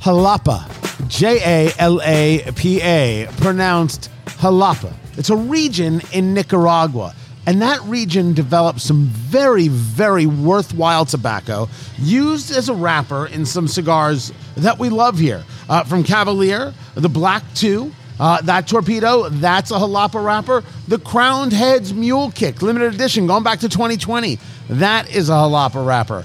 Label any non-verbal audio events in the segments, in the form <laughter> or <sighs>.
Jalapa, J A L A P A, pronounced Jalapa. It's a region in Nicaragua. And that region developed some very, very worthwhile tobacco used as a wrapper in some cigars that we love here. Uh, from Cavalier, the Black 2, uh, that torpedo, that's a Jalapa wrapper. The Crowned Heads Mule Kick, limited edition, going back to 2020, that is a Jalapa wrapper.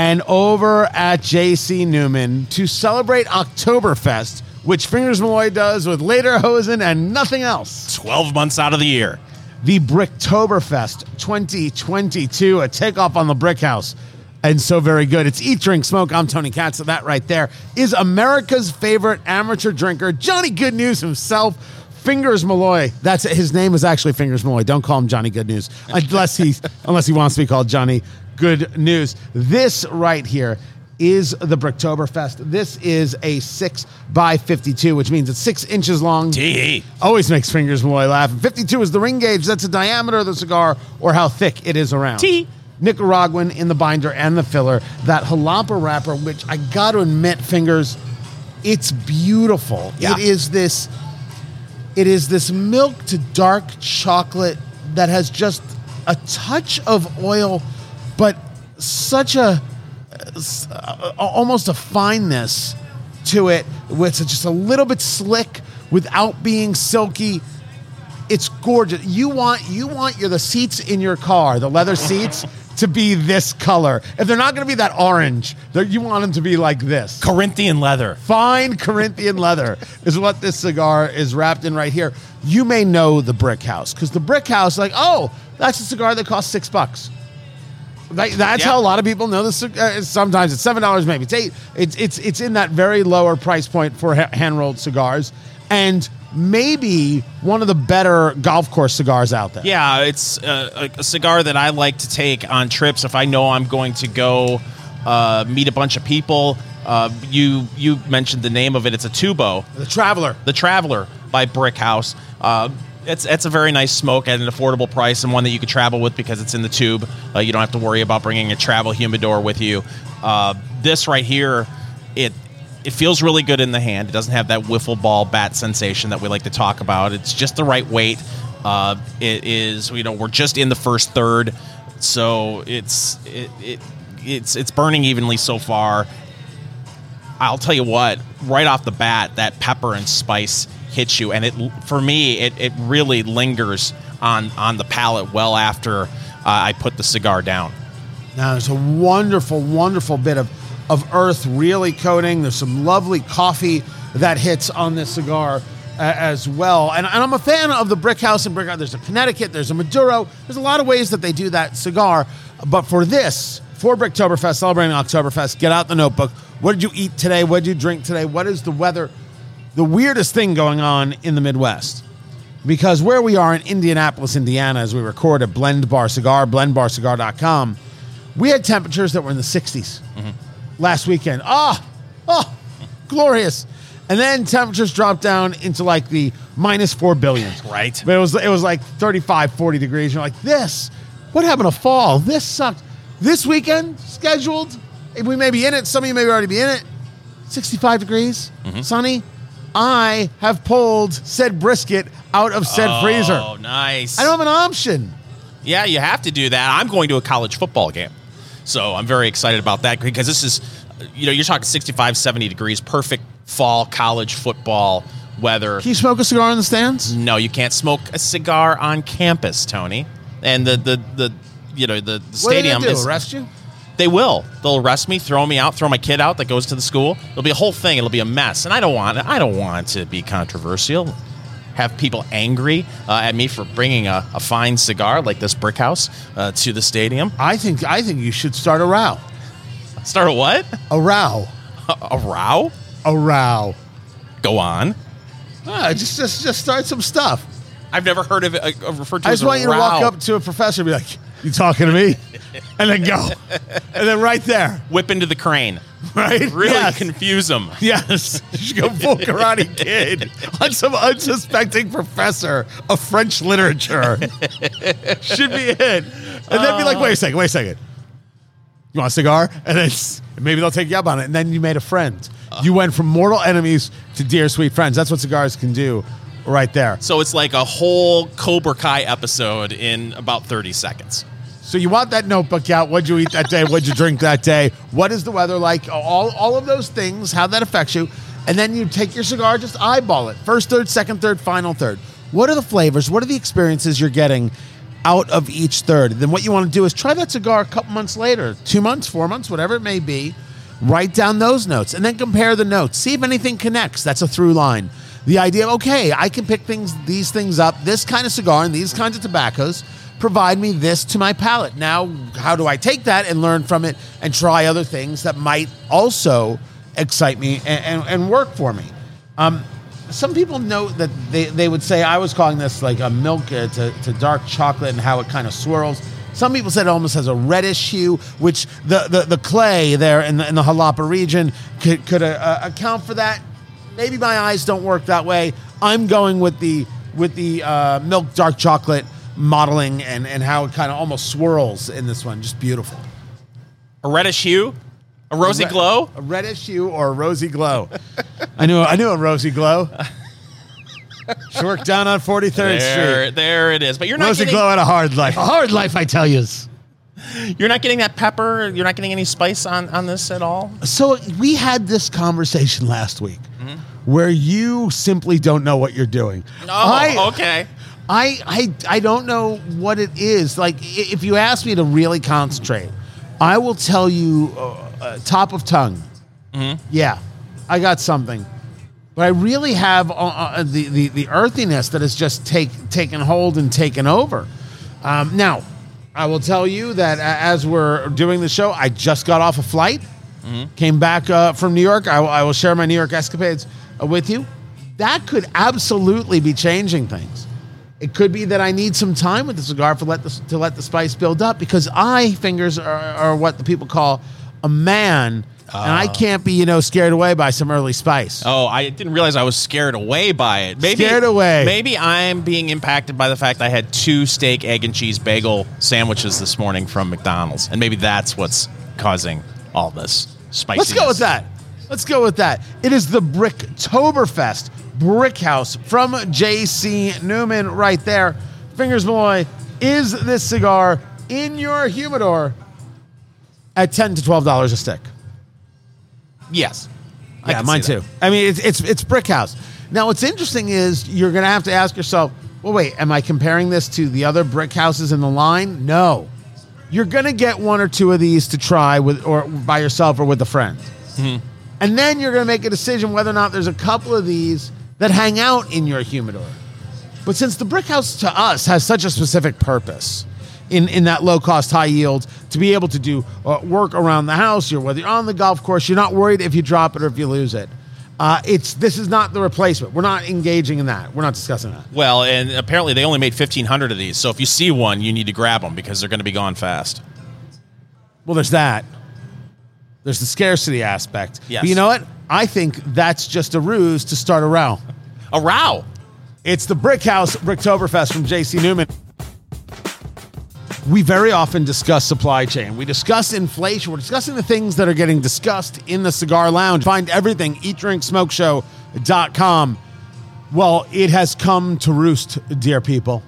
And over at JC Newman to celebrate Oktoberfest, which Fingers Malloy does with Lederhosen and nothing else. 12 months out of the year. The Bricktoberfest 2022, a takeoff on the Brick House. And so very good. It's Eat, Drink, Smoke. I'm Tony Katz. So that right there is America's favorite amateur drinker, Johnny Good News himself. Fingers Malloy. That's it. His name is actually Fingers Malloy. Don't call him Johnny Good News unless he <laughs> unless he wants to be called Johnny Good News. This right here is the Bricktoberfest. This is a six by fifty-two, which means it's six inches long. Tee. Always makes Fingers boy laugh. 52 is the ring gauge. That's the diameter of the cigar or how thick it is around. Tee. Nicaraguan in the binder and the filler. That jalapa wrapper, which I got to admit, Fingers, it's beautiful. Yeah. It is this. It is this milk to dark chocolate that has just a touch of oil, but such a uh, almost a fineness to it. With just a little bit slick without being silky. It's gorgeous. You want you want your the seats in your car, the leather seats, to be this color. If they're not going to be that orange, you want them to be like this. Corinthian leather. Fine Corinthian leather is what this cigar is wrapped in right here. You may know the Brick House because the Brick House, like, oh, that's a cigar that costs six bucks. Like, that's Yeah. how a lot of people know this. Uh, sometimes it's seven dollars, maybe it's eight. It's it's it's in that very lower price point for ha- hand rolled cigars, and maybe one of the better golf course cigars out there. Yeah, it's uh, a, a cigar that I like to take on trips if I know I'm going to go uh, meet a bunch of people. Uh, you you mentioned the name of it. It's a Tubo, The Traveler. the Traveler by Brick House. It's it's a very nice smoke at an affordable price and one that you could travel with because it's in the tube. Uh, you don't have to worry about bringing a travel humidor with you. Uh, this right here, it it feels really good in the hand. It doesn't have that wiffle ball bat sensation that we like to talk about. It's just the right weight. Uh, it is you know we're just in the first third, so it's it, it it's it's burning evenly so far. I'll tell you what, right off the bat, that pepper and spice hits you, and it for me, it, it really lingers on on the palate well after uh, I put the cigar down. Now there's a wonderful, wonderful bit of, of earth really coating. There's some lovely coffee that hits on this cigar uh, as well. And, and I'm a fan of the Brick House and Brick House. There's a Connecticut, there's a Maduro. There's a lot of ways that they do that cigar. But for this, for Bricktoberfest, celebrating Oktoberfest, get out the notebook. What did you eat today? What did you drink today? What is the weather? The weirdest thing going on in the Midwest because where we are in Indianapolis, Indiana, as we record at Blend Bar Cigar, blendbarcigar.com, we had temperatures that were in the 60s mm-hmm. last weekend. Ah, oh, glorious. And then temperatures dropped down into like the minus 4 billion. Right. But it was it was like 35, 40 degrees. You're like, this, what happened to fall? This sucked. This weekend scheduled, we may be in it. Some of you may already be in it. 65 degrees, mm-hmm. sunny. I have pulled said brisket out of said oh, freezer. Oh, nice. I don't have an option. Yeah, you have to do that. I'm going to a college football game. So I'm very excited about that because this is, you know, you're talking 65, 70 degrees, perfect fall college football weather. Can you smoke a cigar in the stands? No, you can't smoke a cigar on campus, Tony. And the, the, the you know, the, the What are they stadium do? is. Arrest you? They will. They'll arrest me, throw me out, throw my kid out that goes to the school. It'll be a whole thing. It'll be a mess, and I don't want. I don't want to be controversial. Have people angry uh, at me for bringing a, a fine cigar like this brick house uh, to the stadium. I think I think you should start a row. Start a what? A row. A, a row? A row. Go on. Ah, just just just start some stuff. I've never heard of it uh, referred to I just want you to walk up to a professor and be like, "You talking to me?" and then go, and then right there, whip into the crane. right? Really Yes. confuse them. Yes, you should go full Karate Kid on some unsuspecting professor of French literature. should be it, and then be like, "Wait a second, wait a second. You want a cigar?" And then maybe they'll take you up on it, and then you made a friend. you went from mortal enemies to dear sweet friends. That's what cigars can do right there. So it's like a whole Cobra Kai episode in about 30 seconds. So you want that notebook out. What'd you eat that day? What'd you drink that day? What is the weather like? All, all of those things, how that affects you. And then you take your cigar, just eyeball it. First third, second third, final third. What are the flavors? What are the experiences you're getting out of each third? Then what you want to do is try that cigar a couple months later, two months, four months, whatever it may be. Write down those notes and then compare the notes. See if anything connects. That's a through line. The idea of, okay, I can pick things, these things up, this kind of cigar and these kinds of tobaccos provide me this to my palate. Now, how do I take that and learn from it and try other things that might also excite me and, and, and work for me? Um, some people note that they, they would say I was calling this like a milk uh, to, to dark chocolate and how it kind of swirls. Some people said it almost has a reddish hue, which the, the, the clay there in the, in the Jalapa region could, could uh, account for that. Maybe my eyes don't work that way. I'm going with the with the uh, milk dark chocolate modeling and, and how it kind of almost swirls in this one. Just beautiful. A reddish hue, a rosy Re- glow. A reddish hue or a rosy glow. <laughs> I knew I knew a rosy glow. <laughs> She worked down on 43rd There, Street. there it is. But you're not Rosy getting, glow had a hard life. A hard life, I tell you. you're not getting that pepper. You're not getting any spice on on this at all. So we had this conversation last week Mm-hmm. where you simply don't know what you're doing. Oh, I, okay. I, I, I don't know what it is. Like, if you ask me to really concentrate, I will tell you uh, uh, top of tongue. Mm-hmm. Yeah, I got something. But I really have uh, uh, the, the, the earthiness that has just take, taken hold and taken over. Um, now, I will tell you that as we're doing the show, I just got off a flight, came back uh, from New York. I, will- I will share my New York escapades uh, with you. That could absolutely be changing things. It could be that I need some time with the cigar for let the, to let the spice build up because I fingers are, are what the people call a man, and I ah. can't be you know scared away by some early spice. Oh, I didn't realize I was scared away by it. Maybe, Scared away. Maybe I'm being impacted by the fact I had two steak, egg, and cheese bagel sandwiches this morning from McDonald's, and maybe that's what's causing all this spiciness. Let's go with that. Let's go with that. It is the Bricktoberfest Brick House from J.C. Newman right there. Fingers Malloy, is this cigar in your humidor at ten to twelve dollars a stick? Yes. I yeah, mine too. I mean, it's it's it's Brick House. Now, what's interesting is you're going to have to ask yourself, well, wait, am I comparing this to the other brick houses in the line? No, you're going to get one or two of these to try with or by yourself or with a friend, Mm-hmm. and then you're going to make a decision whether or not there's a couple of these that hang out in your humidor. But since the brick house to us has such a specific purpose in, in that low cost, high yield, to be able to do uh, work around the house, or whether you're on the golf course, you're not worried if you drop it or if you lose it. Uh, it's this is not the replacement. We're not engaging in that. We're not discussing that. Well, and apparently they only made 1,500 of these. So if you see one, you need to grab them because they're going to be gone fast. Well, there's that. There's the scarcity aspect. Yes. But you know what? I think that's just a ruse to start a row. A row. It's the Brick House Bricktoberfest from JC Newman. We very often discuss supply chain. We discuss inflation. We're discussing the things that are getting discussed in the cigar lounge. Find everything, eatdrinksmokeshow.com. Well, it has come to roost, dear people.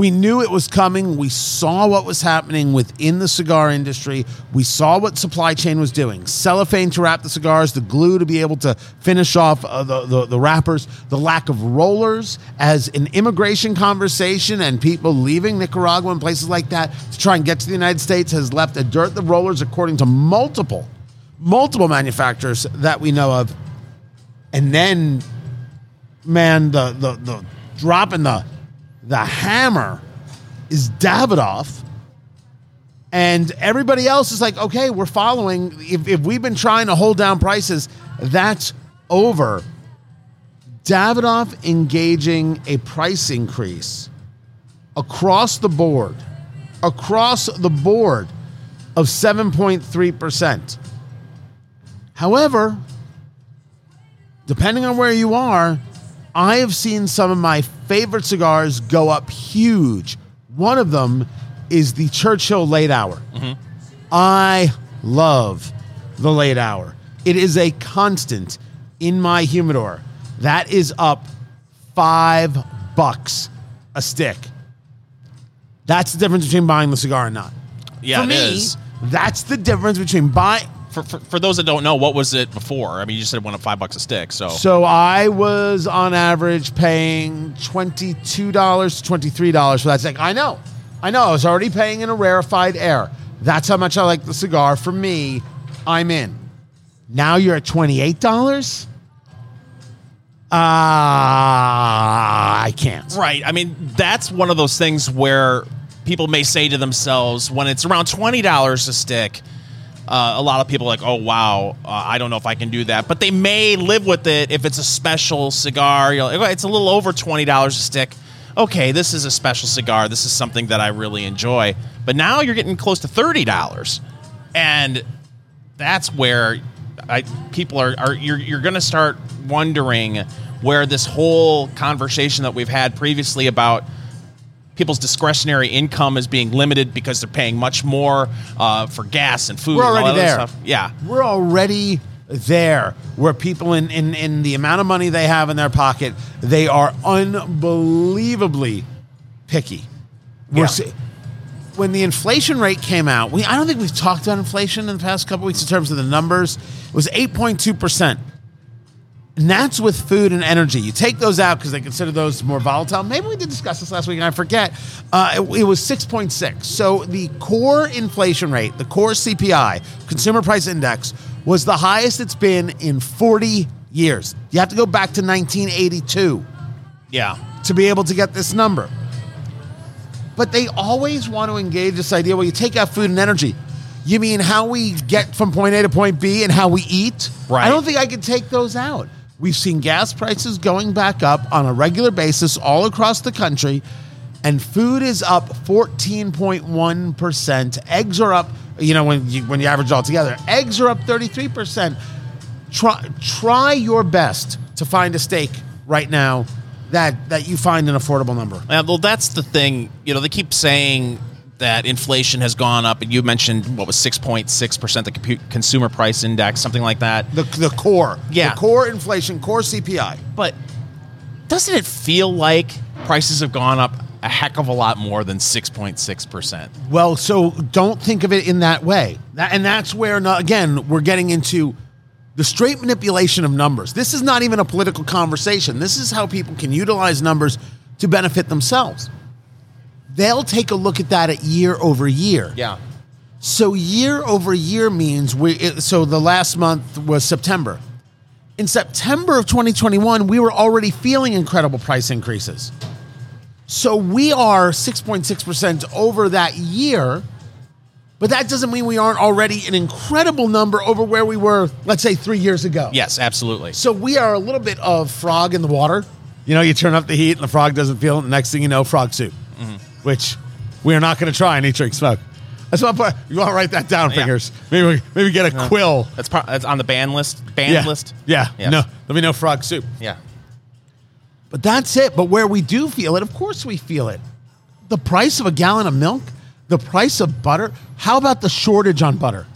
We knew it was coming. We saw what was happening within the cigar industry. We saw what supply chain was doing. Cellophane to wrap the cigars, the glue to be able to finish off uh, the, the, the wrappers, the lack of rollers as an immigration conversation and people leaving Nicaragua and places like that to try and get to the United States has left a dirt the rollers, according to multiple, multiple manufacturers that we know of. And then, man, the, the, the dropping the the hammer is Davidoff. And everybody else is like, okay, we're following. If, if we've been trying to hold down prices, that's over. Davidoff engaging a price increase across the board, across the board of 7.3%. However, depending on where you are, I have seen some of my favorite cigars go up huge. One of them is the Churchill Late Hour. I love the Late Hour. It is a constant in my humidor. That is up five bucks a stick. That's the difference between buying the cigar and not. Yeah, For it me, is. that's the difference between buy. For, for, for those that don't know, what was it before? I mean, you just said it went up five bucks a stick. So, So I was on average paying twenty two dollars to twenty three dollars for that stick. I know, I know. I was already paying in a rarefied air. That's how much I like the cigar. For me, I'm in. Now you're at twenty eight dollars. Ah, I can't. right. I mean, that's one of those things where people may say to themselves when it's around twenty dollars a stick. Uh, a lot of people are like, oh wow, uh, I don't know if I can do that, but they may live with it if it's a special cigar. Like, "Oh, it's a little over twenty dollars a stick. Okay, this is a special cigar. This is something that I really enjoy. But now you're getting close to thirty dollars, and that's where I, people are, are you're, you're going to start wondering where this whole conversation that we've had previously about people's discretionary income is being limited because they're paying much more uh, for gas and food. We're and all already there. Stuff. Yeah, We're already there where people in, in, in the amount of money they have in their pocket, they are unbelievably picky. We're Yeah. se- when the inflation rate came out, we I don't think we've talked about inflation in the past couple weeks in terms of the numbers. It was 8.2%. And that's with food and energy. You take those out because they consider those more volatile. Maybe we did discuss this last week and I forget. Uh, it, it was 6.6. So the core inflation rate, the core CPI, Consumer Price Index, was the highest it's been in 40 years. You have to go back to 1982 yeah, to be able to get this number. But they always want to engage this idea well, you take out food and energy. You mean how we get from point A to point B and how we eat? Right. I don't think I can take those out. We've seen gas prices going back up on a regular basis all across the country, and food is up 14.1%. Eggs are up, you know, when you, when you average all together, eggs are up 33%. Try, try your best to find a steak right now that, that you find an affordable number. Yeah, well, that's the thing. You know, they keep saying that inflation has gone up, and you mentioned what was six point six percent the consumer price index, something like that. The, the core. Yeah. The core inflation, core CPI. But doesn't it feel like prices have gone up a heck of a lot more than six point six percent? Well, so don't think of it in that way. And that's where, again, we're getting into the straight manipulation of numbers. This is not even a political conversation. This is how people can utilize numbers to benefit themselves. They'll take a look at that at year over year. Yeah. So year over year means we. It, so the last month was September. In September of 2021, we were already feeling incredible price increases. So we are 6.6% over that year, but that doesn't mean we aren't already an incredible number over where we were, let's say, three years ago. Yes, absolutely. So we are a little bit of frog in the water. You know, you turn up the heat and the frog doesn't feel it. And the next thing you know, frog soup, which we are not going to try in Eat, Drink, Smoke. That's what I'm, you want to write that down, Yeah. fingers. Maybe maybe get a quill. That's, pro- that's on the ban list. Ban yeah. list. Yeah. Yes. No, let me know frog soup. Yeah. But that's it. But where we do feel it, of course we feel it. The price of a gallon of milk, the price of butter. How about the shortage on butter?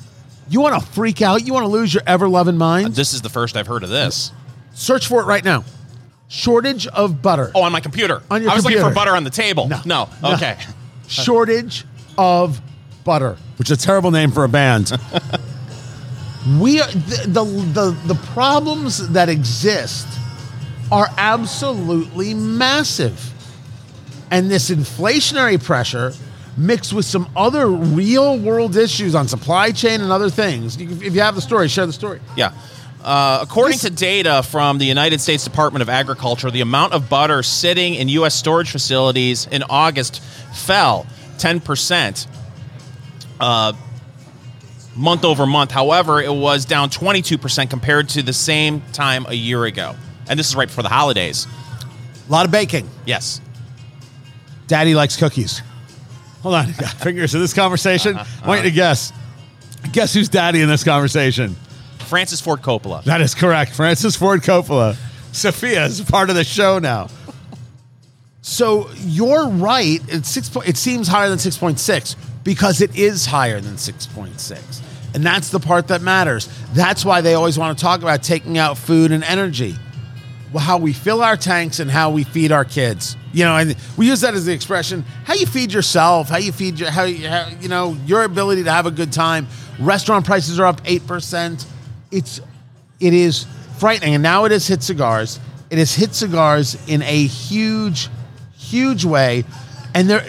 You want to freak out? You want to lose your ever loving mind? This is the first I've heard of this. Search for it right now. Shortage of butter. Oh, on my computer. On your I was looking for butter on the table. No. No. No. Okay. Shortage of butter, which is a terrible name for a band. <laughs> we are, the, the the the problems that exist are absolutely massive. And this inflationary pressure mixed with some other real world issues on supply chain and other things. If you have the story, share the story. Yeah. Uh, according This- to data from the United States Department of Agriculture, the amount of butter sitting in U.S. storage facilities in August fell 10% uh, month over month. However, it was down 22% compared to the same time a year ago. And this is right before the holidays. A lot of baking. Yes. Daddy likes cookies. Hold on, <laughs> fingers in this conversation. I want you to guess. Guess who's daddy in this conversation? Francis Ford Coppola. That is correct. Francis Ford Coppola. Sofia is part of the show now. So you're right. It's six. po- It seems higher than six point six because it is higher than six point six. And that's the part that matters. That's why they always want to talk about taking out food and energy. Well, how we fill our tanks and how we feed our kids. You know, and we use that as the expression how you feed yourself, how you feed your, how, you- how you know, your ability to have a good time. Restaurant prices are up 8%. It's, it is frightening. And now it has hit cigars. It has hit cigars in a huge, huge way. And there,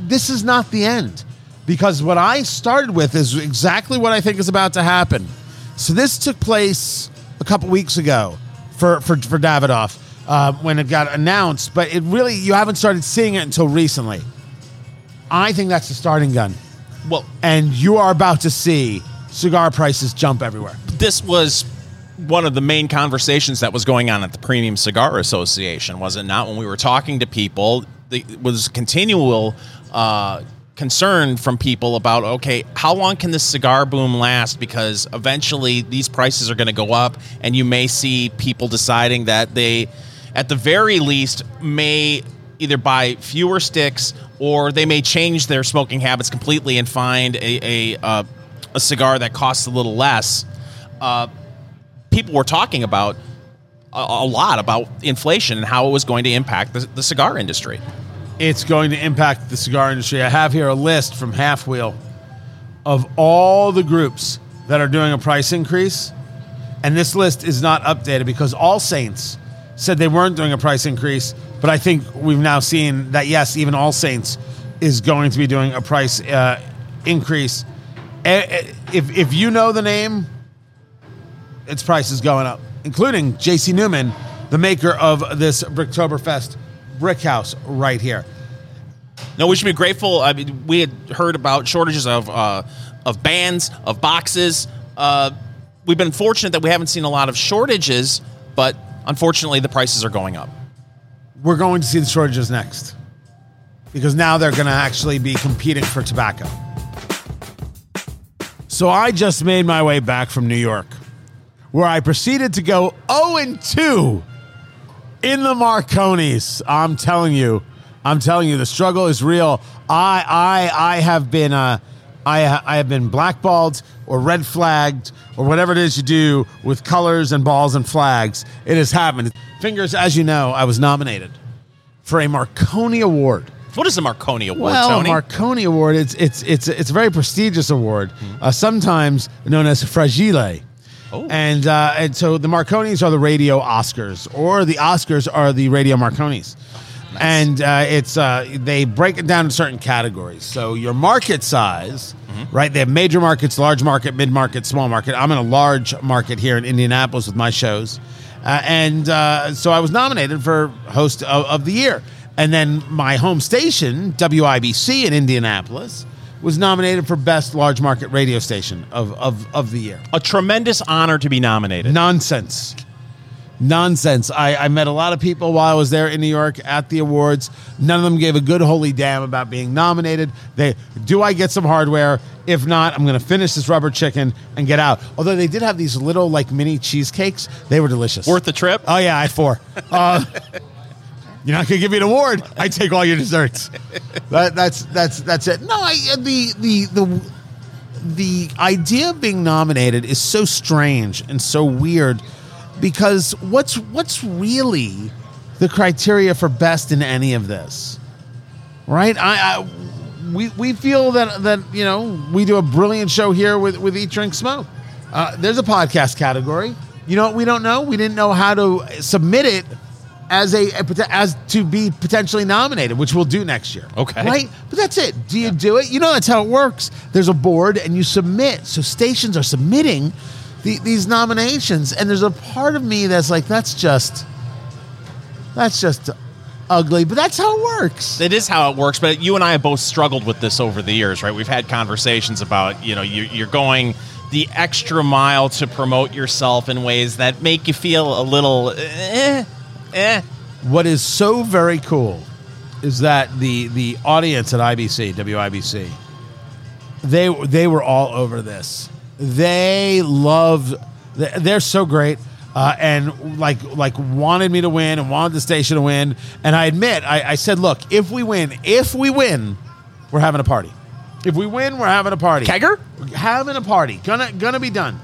this is not the end because what I started with is exactly what I think is about to happen. So this took place a couple weeks ago for for, for Davidoff uh, when it got announced, but it really you haven't started seeing it until recently. I think that's the starting gun, Well, and you are about to see cigar prices jump everywhere. this was one of the main conversations that was going on at the Premium Cigar Association, was it not? When we were talking to people, it was continual uh, concern from people about okay, how long can this cigar boom last? Because eventually these prices are going to go up, and you may see people deciding that they, at the very least, may either buy fewer sticks or they may change their smoking habits completely and find a a, uh, a cigar that costs a little less. Uh, people were talking about a, a lot about inflation and how it was going to impact the, the cigar industry. it's going to impact the cigar industry. I have here a list from Half Wheel of all the groups that are doing a price increase. And this list is not updated because All Saints said they weren't doing a price increase. But I think we've now seen that, yes, even All Saints is going to be doing a price uh, increase. Eh, eh, If, if you know the name, its price is going up, including JC Newman, the maker of this Bricktoberfest brick house right here. No, we should be grateful. I mean, we had heard about shortages of uh, of bands, of boxes. Uh, we've been fortunate that we haven't seen a lot of shortages, but unfortunately, the prices are going up. We're going to see the shortages next because now they're going to actually be competing for tobacco. So I just made my way back from New York where I proceeded to go 0 and 2 in the Marconis. I'm telling you, I'm telling you, the struggle is real. I I I have been uh, I I have been blackballed or red flagged or whatever it is you do with colors and balls and flags. It has happened. Fingers, as you know, I was nominated for a Marconi Award. What is the Marconi Award, Well, Tony? Marconi Award, it's it's it's it's a very prestigious award, uh, sometimes known as Fragile. Oh. And uh, and so the Marconis are the radio Oscars, or the Oscars are the radio Marconis. And uh, it's uh, they break it down in certain categories. So your market size, right? They have major markets, large market, mid market, small market. I'm in a large market here in Indianapolis with my shows, uh, and uh, so I was nominated for host of, of the year. And then my home station, WIBC in Indianapolis, was nominated for best large market radio station of of, of the year. a tremendous honor to be nominated. Nonsense. Nonsense. I, I met a lot of people while I was there in New York at the awards. None of them gave a good holy damn about being nominated. They do I get some hardware? If not, I'm going to finish this rubber chicken and get out. Although they did have these little like mini cheesecakes, they were delicious. Worth the trip? Oh yeah, I had four. <laughs> Uh, you're not gonna give me an award. I take all your desserts. That, that's that's that's it. No, I, the the the the idea of being nominated is so strange and so weird because what's what's really the criteria for best in any of this, right? I, I we we feel that that you know we do a brilliant show here with with Eat Drink Smoke. Uh, there's a podcast category. You know what we don't know? We didn't know how to submit it as a, as to be potentially nominated, which we'll do next year. Okay. right? But that's it. Do you do it? You know that's how it works. There's a board and you submit. So stations are submitting the, these nominations, and there's a part of me that's like, that's just that's just ugly. But that's how it works. It is how it works, but you and I have both struggled with this over the years, right? We've had conversations about, you know, you, you're going the extra mile to promote yourself in ways that make you feel a little, eh, eh. What is so very cool is that the the audience at IBC, WIBC, they they were all over this. They love. They're so great. Uh, and like like wanted me to win and wanted the station to win. And I admit, I, I said, look, if we win, if we win, we're having a party. If we win, we're having a party. Kegger? having a party. Gonna gonna be done.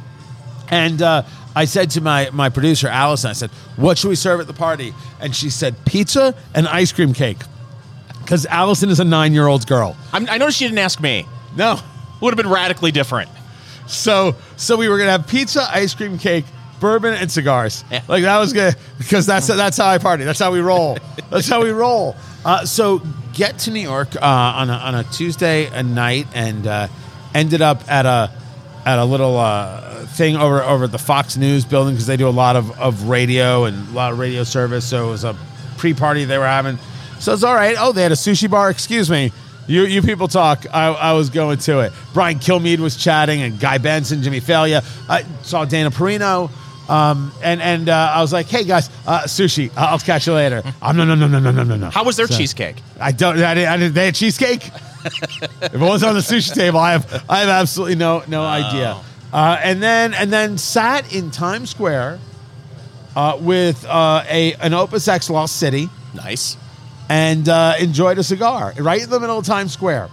And uh, I said to my my producer Allison, I said, "What should we serve at the party?" And she said, "Pizza and ice cream cake." Because Allison is a nine year old girl. I'm, I noticed you didn't ask me. No. Would have been radically different. So so we were gonna have pizza, ice cream cake, bourbon, and cigars. Yeah. Like that was good because that's that's how I party. That's how we roll. that's how we roll. Uh, so get to New York uh, on a, on a Tuesday a night and uh, ended up at a at a little uh, thing over over at the Fox News building because they do a lot of, of radio and a lot of radio service. So it was a pre party they were having. So it's all right. Oh, they had a sushi bar. Excuse me. You, you people talk. I, I was going to it. Brian Kilmeade was chatting, and Guy Benson, Jimmy Failla. I saw Dana Perino, um, and and uh, I was like, "Hey guys, uh, sushi. I'll catch you later." <laughs> Um, no, no, no, no, no, no, no, no. How was their So- cheesecake? I don't. I didn't, I didn't, they had cheesecake. If it was on the sushi table, I have I have absolutely no no idea. Uh, and then and then sat in Times Square uh, with uh, a an Opus X Lost City Nice. and uh, enjoyed a cigar right in the middle of Times Square.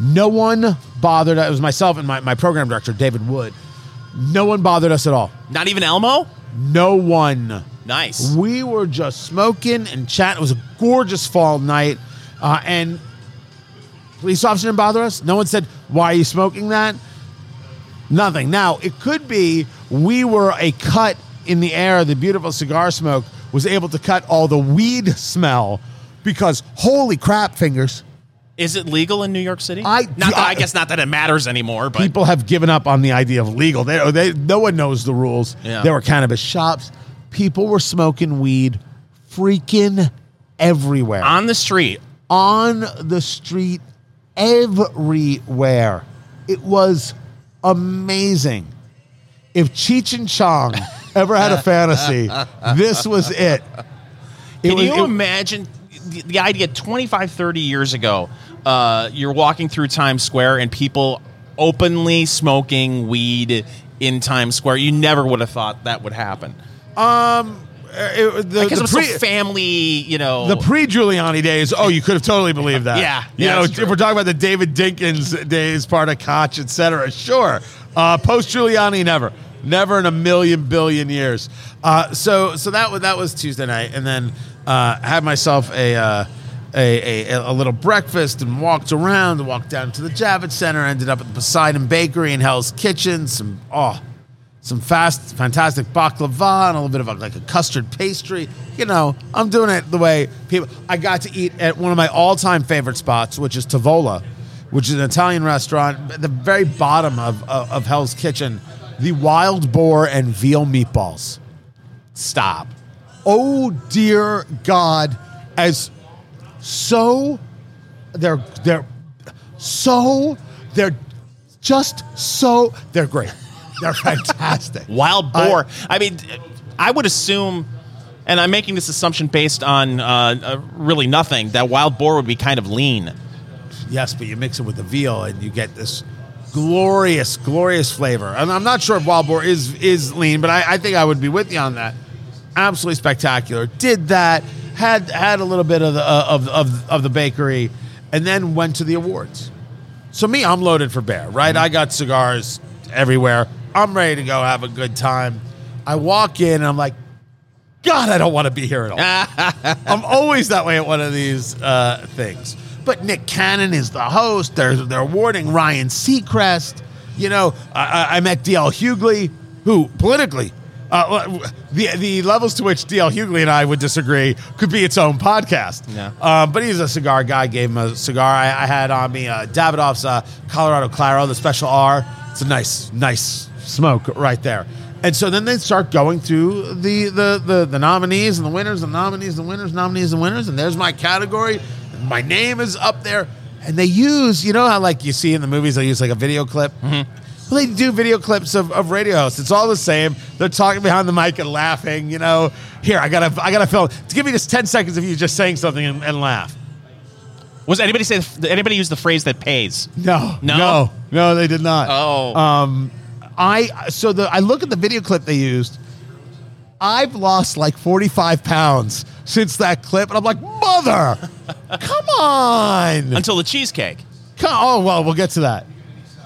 No one bothered. It was myself and my, my program director, David Wood. No one bothered us at all. Not even Elmo? No one. Nice. We were just smoking and chatting. It was a gorgeous fall night. Uh, and police officer didn't bother us. No one said, Why are you smoking that? Nothing. Now, it could be we were a cut in the air. The beautiful cigar smoke was able to cut all the weed smell because holy crap, fingers. Is it legal in New York City? I- not that, I- I guess not that it matters anymore, but People have given up on the idea of legal. They, oh, they, no one knows the rules. Yeah. There were cannabis shops. People were smoking weed freaking everywhere. on the street. on the street everywhere. It was amazing. If Cheech and Chong <laughs> ever had a fantasy, this was it. It Can was- you it- imagine the, the idea 25, 30 years ago? Uh, you're walking through Times Square and people openly smoking weed in Times Square. You never would have thought that would happen. It- the, I guess the it was pre- so family, you know. the pre-Giuliani days. Oh, you could have totally believed that. Yeah, you yeah, know, if we're talking about the David Dinkins days, part of Koch, et cetera, sure. Uh, Post Giuliani, never, never in a million billion years. Uh, so, so that was that was Tuesday night, and then uh, had myself a. Uh, a, a, a little breakfast and walked around walked down to the Javits Center. Ended up at the Poseidon Bakery in Hell's Kitchen. Some oh, some fast, fantastic baklava and a little bit of a, like a custard pastry. You know, I'm doing it the way people. I got to eat at one of my all-time favorite spots, which is Tavola, which is an Italian restaurant at the very bottom of, of, of Hell's Kitchen. The wild boar and veal meatballs. Stop. Oh dear God! As so, they're they're so they're just so they're great. <laughs> They're fantastic. Wild boar. I, mean, I would assume, and I'm making this assumption based on uh, uh, really nothing, that wild boar would be kind of lean. Yes, but you mix it with the veal and you get this glorious, glorious flavor. And I'm not sure if wild boar is is lean, but I, I think I would be with you on that. Absolutely spectacular. Did that. Had had a little bit of the uh, of, of of the bakery, and then went to the awards. So me, I'm loaded for bear, right? I got cigars everywhere. I'm ready to go have a good time. I walk in and I'm like, God, I don't want to be here at all. <laughs> I'm always that way at one of these uh, things. But Nick Cannon is the host. They're they're awarding Ryan Seacrest. You know, I, I- I met DL Hughley, who politically, uh, the the levels to which DL Hughley and I would disagree could be its own podcast. Yeah. Um, but he's a cigar guy. Gave him a cigar. I, I had on me uh, Davidoff's uh, Colorado Claro, the Special R. It's a nice, nice smoke right there. And so then they start going through the the the, the nominees and the winners, the nominees, the winners, nominees, and winners. And there's my category. My name is up there. And they use, you know how like you see in the movies, they use like a video clip. Well, they do video clips of, of radio hosts. It's all the same. They're talking behind the mic and laughing. You know, here I gotta I gotta film. To give me just ten seconds of you just saying something and, and laugh. Was anybody say did anybody use the phrase that pays? No, No? no, no. They did not. Oh. um, I so the I look at the video clip they used. I've lost like forty five pounds since that clip, and I'm like, mother, come on. Until the cheesecake. Co- Oh well, we'll get to that.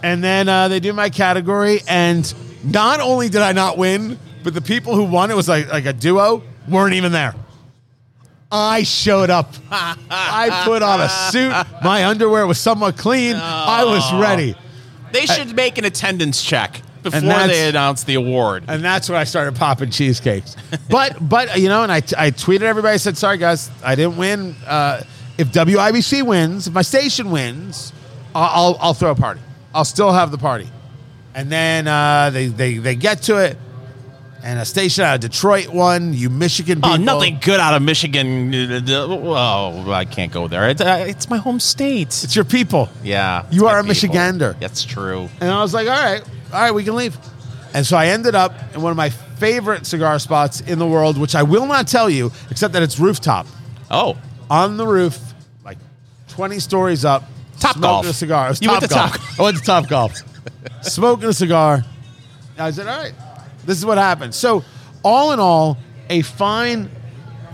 And then uh, they do my category, and not only did I not win, but the people who won it was like like a duo weren't even there. I showed up. I put on a suit. My underwear was somewhat clean. I was ready. They should make an attendance check before they announced the award. and that's when I started popping cheesecakes. But but you know, and I, I tweeted everybody. I said, "Sorry guys, I didn't win. Uh, if WIBC wins, if my station wins, I'll, I'll I'll throw a party. I'll still have the party." And then uh, they they they get to it, and a station out of Detroit won. You Michigan people. Oh, nothing good out of Michigan. Oh, I can't go there. It's, uh, it's my home state. It's your people. Yeah, You are a people. Michigander. That's true. And I was like, all right, all right, we can leave. And so I ended up in one of my favorite cigar spots in the world, which I will not tell you, except that it's rooftop. Oh, on the roof, like 20 stories up. Top smoking golf. a cigar. It was You top went to golf. Top- <laughs> I went to Top Golf. <laughs> smoking a cigar. I said, all right, this is what happened. So, all in all, a fine,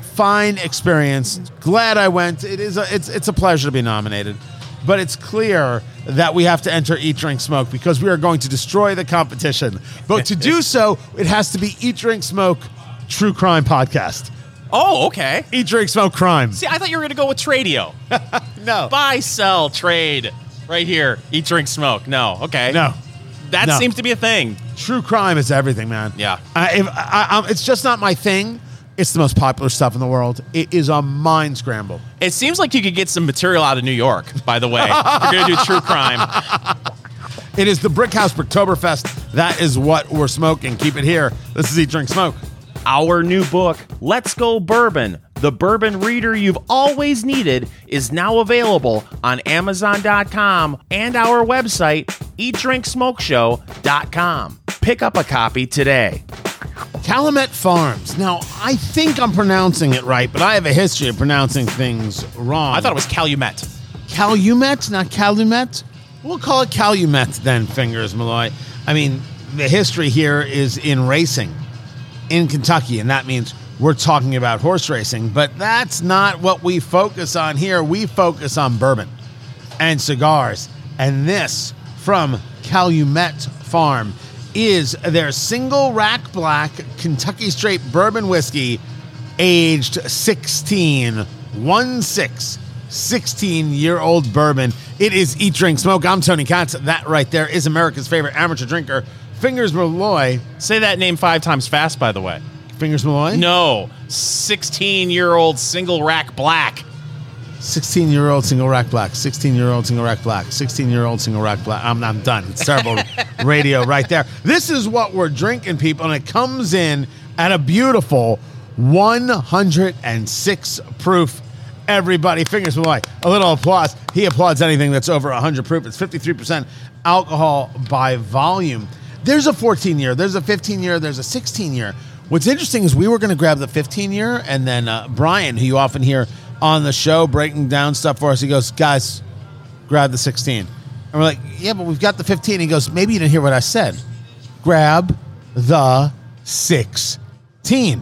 fine experience. Glad I went. It is a, it's, it's a pleasure to be nominated. But it's clear that we have to enter Eat, Drink, Smoke because we are going to destroy the competition. But to do so, it has to be Eat, Drink, Smoke True Crime Podcast. oh, okay. Eat, Drink, Smoke Crime. See, I thought you were going to go with Tradio. <laughs> No. Buy, sell, trade. Right here. Eat, drink, smoke. No. Okay. No. That No. seems to be a thing. True crime is everything, man. Yeah. I, if, I, I, it's just not my thing. It's the most popular stuff in the world. It is a mind scramble. It seems like you could get some material out of New York, by the way. if you're going to do true crime. <laughs> It is the Brick House Bricktoberfest. That is what we're smoking. Keep it here. This is Eat, Drink, Smoke. Our new book, Let's Go Bourbon, the bourbon reader you've always needed, is now available on Amazon.com and our website, eatdrinksmokeshow.com. Pick up a copy today. Calumet Farms. Now, I think I'm pronouncing it right, but I have a history of pronouncing things wrong. I thought it was Calumet. Calumet, not Calumet. We'll call it Calumet then, Fingers Malloy. I mean, the history here is in racing in Kentucky, and that means we're talking about horse racing, but that's not what we focus on here. We focus on bourbon and cigars. And this from Calumet Farm is their single rack black Kentucky straight bourbon whiskey aged 16, 1 6, 16 year old bourbon. It is Eat, Drink, Smoke. I'm Tony Katz. That right there is America's favorite amateur drinker, Fingers Malloy. Say that name five times fast, by the way. Fingers Malloy? No, 16 year old single rack black. 16 year old single rack black, 16 year old single rack black, 16 year old single rack black. I'm, I'm done. It's terrible <laughs> radio right there. This is what we're drinking, people, and it comes in at a beautiful 106 proof. Everybody, fingers away. A little applause. He applauds anything that's over 100 proof. It's 53% alcohol by volume. There's a 14 year, there's a 15 year, there's a 16 year. What's interesting is we were going to grab the 15 year, and then uh, Brian, who you often hear on the show breaking down stuff for us, he goes, Guys, grab the 16. And we're like, Yeah, but we've got the 15. He goes, Maybe you didn't hear what I said. Grab the 16.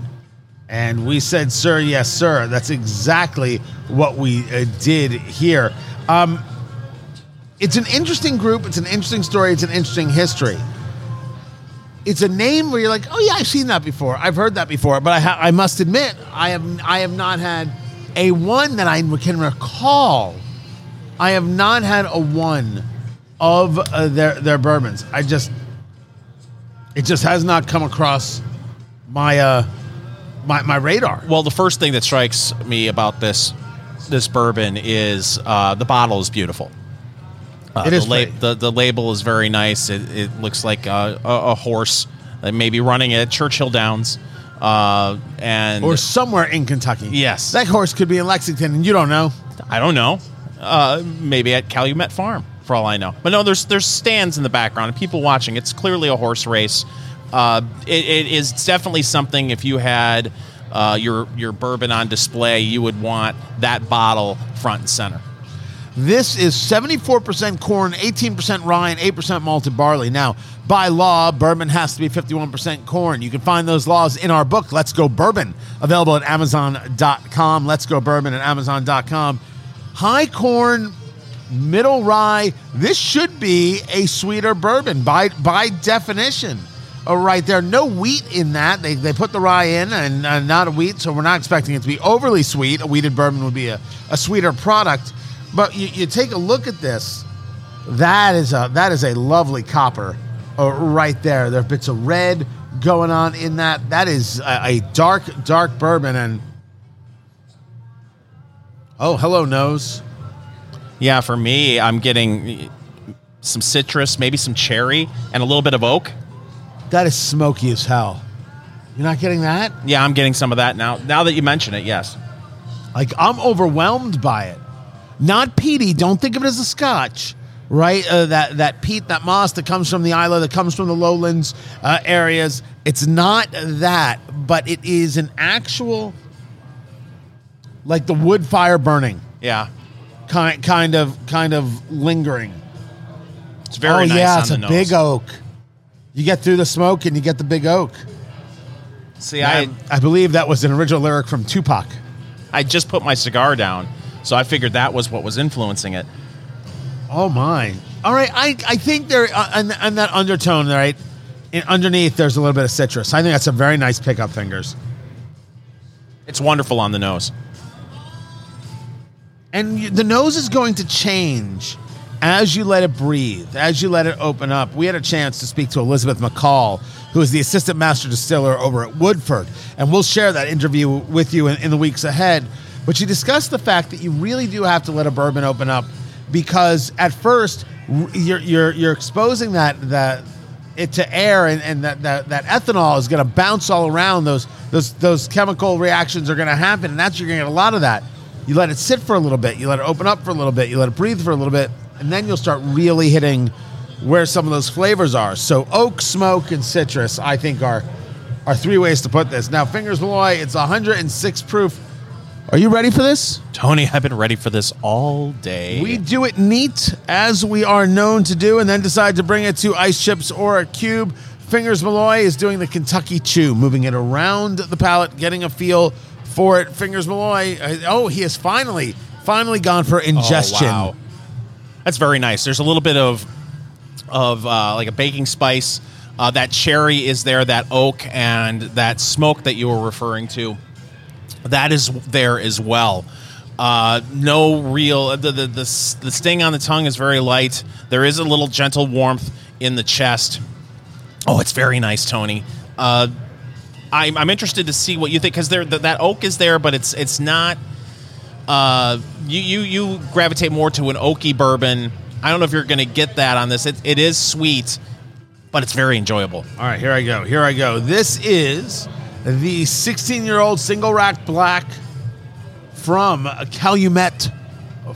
And we said, Sir, yes, sir. That's exactly what we uh, did here. Um, it's an interesting group. It's an interesting story. It's an interesting history. It's a name where you're like, oh yeah, I've seen that before. I've heard that before. But I, ha- I must admit, I have I have not had a one that I can recall. I have not had a one of uh, their their bourbons. I just it just has not come across my uh my my radar. Well, the first thing that strikes me about this this bourbon is uh, the bottle is beautiful. Uh, It is the, la- the the label is very nice. It, it looks like a, a, a horse that may be running at Churchill Downs, uh, and Or somewhere in Kentucky. Yes. That horse could be in Lexington and you don't know. I don't know, uh, maybe at Calumet Farm for all I know. But no, there's there's stands in the background and people watching. It's clearly a horse race. Uh, it, it is definitely something. If you had uh, your your bourbon on display, you would want that bottle front and center. This is 74% corn, 18% rye, and 8% malted barley. Now, by law, bourbon has to be 51% corn. You can find those laws in our book, Let's Go Bourbon, available at Amazon.com. Let's Go Bourbon at Amazon.com. High corn, middle rye. This should be a sweeter bourbon by by definition. Oh, right there, no wheat in that. They, they put the rye in and uh, not a wheat, so we're not expecting it to be overly sweet. A wheated bourbon would be a, a sweeter product. But you, you take a look at this. That is a that is a lovely copper uh, right there. There are bits of red going on in that. That is a, a dark dark bourbon and oh hello nose. Yeah, for me, I'm getting some citrus, maybe some cherry, and a little bit of oak. That is smoky as hell. You're not getting that? Yeah, I'm getting some of that now. Now that you mention it, yes. Like I'm overwhelmed by it. Not peaty. Don't think of it as a Scotch, right? Uh, that that peat, that moss that comes from the Islay, that comes from the lowlands uh, areas. It's not that, but it is an actual, like the wood fire burning, Yeah, kind kind of kind of lingering. it's very oh nice yeah, it's a nose. big oak. You get through the smoke and you get the big oak. See, I I I believe that was an original lyric from Tupac. I just put my cigar down, so I figured that was what was influencing it. Oh my! All right, I I think there uh, and, and that undertone, right? In, underneath, there's a little bit of citrus. I think that's a very nice pickup fingers. It's wonderful on the nose. And you, the nose is going to change as you let it breathe, as you let it open up. We had a chance to speak to Elizabeth McCall, who is the assistant master distiller over at Woodford, and we'll share that interview with you in, in the weeks ahead. But you discussed the fact that you really do have to let a bourbon open up because at first you're you're, you're exposing that that it to air and, and that, that, that ethanol is going to bounce all around. Those those those chemical reactions are going to happen and that's you're going to get a lot of that. You let it sit for a little bit you let it open up for a little bit you let it breathe for a little bit and then you'll start really hitting where some of those flavors are. So oak smoke and citrus i think are are three ways to put this. Now fingers malloy it's 106 proof are you ready for this Tony, I've been ready for this all day. we do it neat, as we are known to do, and then decide to bring it to ice chips or a cube. Fingers Malloy is doing the Kentucky Chew, moving it around the palate, getting a feel for it. Fingers Malloy, uh, oh, he has finally, finally gone for ingestion. Oh, wow. That's very nice. There's a little bit of of uh, like a baking spice. Uh, that cherry is there, that oak, and that smoke that you were referring to. That is there as well. Uh, no real the, the the the sting on the tongue is very light. There is a little gentle warmth in the chest. Oh, it's very nice, Tony. Uh, I'm, I'm interested to see what you think because there th- that oak is there, but it's it's not uh, you, you you gravitate more to an oaky bourbon. I don't know if you're going to get that on this. It, it is sweet, but it's very enjoyable. All right, here I go. Here I go. This is the 16 year old single rack black from Calumet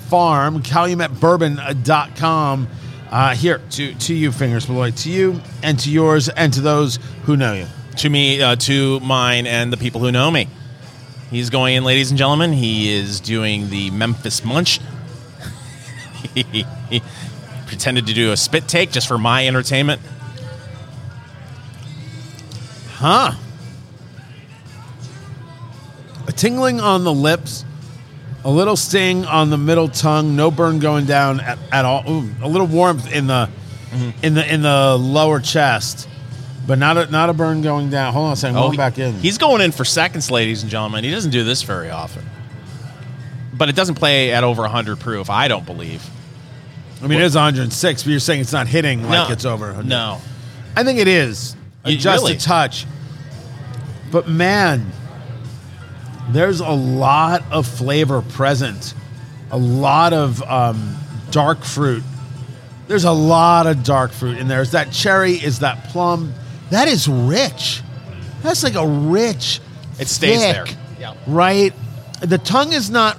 Farm, calumetbourbon.com. Uh, here to, to you, Fingers Malloy, to you and to yours and to those who know you. To me, uh, to mine, and the people who know me. He's going in, ladies and gentlemen. He is doing the Memphis Munch. he <laughs> pretended to do a spit take just for my entertainment. Huh. Tingling on the lips, a little sting on the middle tongue, no burn going down at, at all. Ooh, a little warmth in the mm-hmm. in the in the lower chest, but not a not a burn going down. Hold on a second, oh, going back in. Oh, He's going in for seconds, ladies and gentlemen. He doesn't do this very often. But it doesn't play at over 100 proof, I don't believe. I mean, it is 106, but you're saying it's not hitting like No. it's over. 100. No. I think it is You- just really? a touch. But man, there's a lot of flavor present, a lot of um, dark fruit. There's a lot of dark fruit in there. Is that cherry? Is that plum? That is rich. That's like a rich. It stays thick, there. Yeah. Right. The tongue is not.